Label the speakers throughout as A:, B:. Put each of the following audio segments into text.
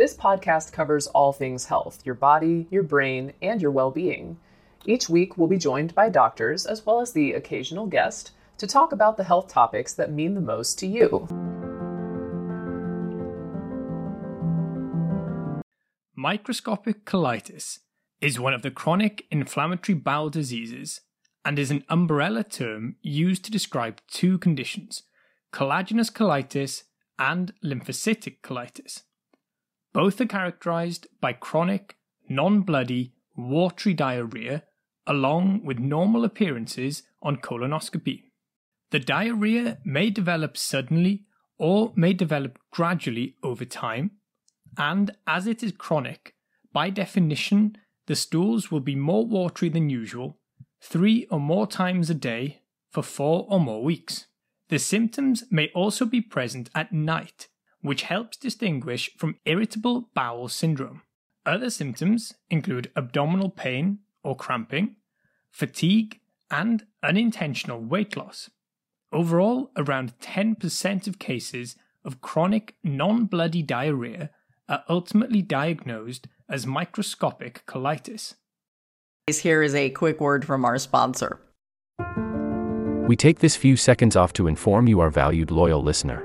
A: This podcast covers all things health your body, your brain, and your well being. Each week, we'll be joined by doctors as well as the occasional guest to talk about the health topics that mean the most to you.
B: Microscopic colitis is one of the chronic inflammatory bowel diseases and is an umbrella term used to describe two conditions collagenous colitis and lymphocytic colitis. Both are characterized by chronic, non bloody, watery diarrhea along with normal appearances on colonoscopy. The diarrhea may develop suddenly or may develop gradually over time, and as it is chronic, by definition, the stools will be more watery than usual, three or more times a day for four or more weeks. The symptoms may also be present at night, which helps distinguish from irritable bowel syndrome. Other symptoms include abdominal pain or cramping, fatigue, and unintentional weight loss. Overall, around 10% of cases of chronic non bloody diarrhea are ultimately diagnosed as microscopic colitis.
C: Here is a quick word from our sponsor.
D: We take this few seconds off to inform you, our valued loyal listener,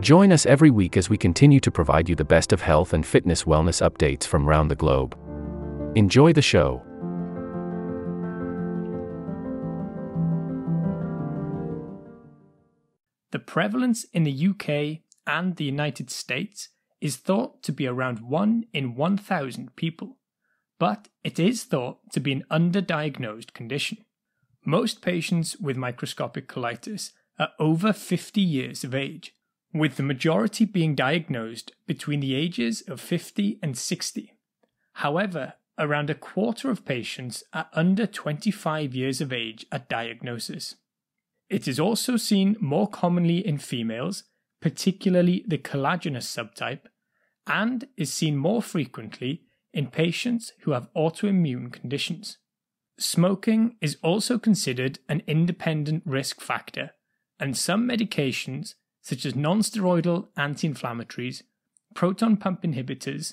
D: Join us every week as we continue to provide you the best of health and fitness wellness updates from around the globe. Enjoy the show.
B: The prevalence in the UK and the United States is thought to be around 1 in 1,000 people, but it is thought to be an underdiagnosed condition. Most patients with microscopic colitis are over 50 years of age, with the majority being diagnosed between the ages of 50 and 60. However, around a quarter of patients are under 25 years of age at diagnosis. It is also seen more commonly in females, particularly the collagenous subtype, and is seen more frequently in patients who have autoimmune conditions. Smoking is also considered an independent risk factor, and some medications, such as nonsteroidal anti inflammatories, proton pump inhibitors,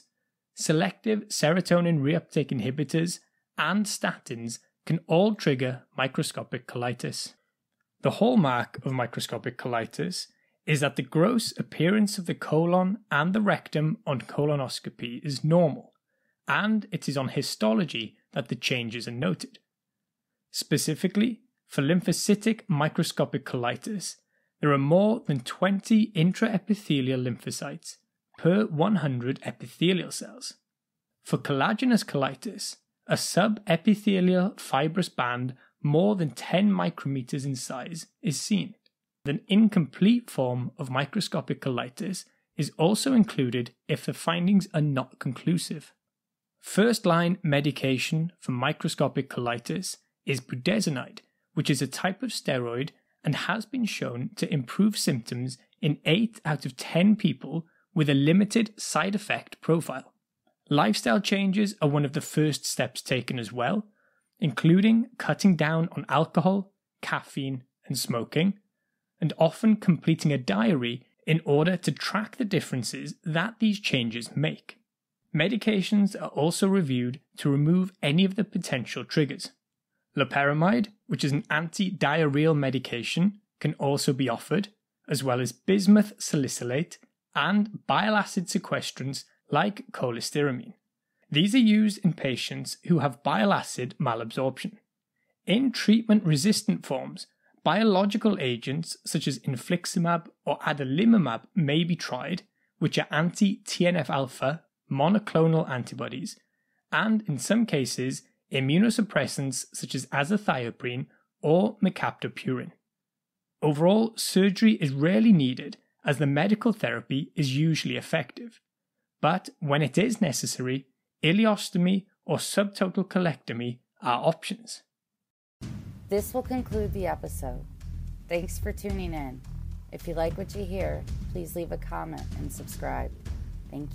B: selective serotonin reuptake inhibitors, and statins, can all trigger microscopic colitis. The hallmark of microscopic colitis is that the gross appearance of the colon and the rectum on colonoscopy is normal, and it is on histology that the changes are noted. Specifically, for lymphocytic microscopic colitis, there are more than 20 intraepithelial lymphocytes per 100 epithelial cells. For collagenous colitis, a subepithelial fibrous band more than 10 micrometers in size is seen. An incomplete form of microscopic colitis is also included if the findings are not conclusive. First line medication for microscopic colitis is budesonide, which is a type of steroid and has been shown to improve symptoms in 8 out of 10 people with a limited side effect profile. Lifestyle changes are one of the first steps taken as well, including cutting down on alcohol, caffeine, and smoking, and often completing a diary in order to track the differences that these changes make. Medications are also reviewed to remove any of the potential triggers. Loperamide, which is an anti diarrheal medication, can also be offered, as well as bismuth salicylate and bile acid sequestrants like cholestyramine. These are used in patients who have bile acid malabsorption. In treatment resistant forms, biological agents such as infliximab or adalimumab may be tried, which are anti TNF alpha monoclonal antibodies, and in some cases, immunosuppressants such as azathioprine or mercaptopurine. Overall, surgery is rarely needed as the medical therapy is usually effective. But when it is necessary, ileostomy or subtotal colectomy are options.
E: This will conclude the episode. Thanks for tuning in. If you like what you hear, please leave a comment and subscribe. Thank you.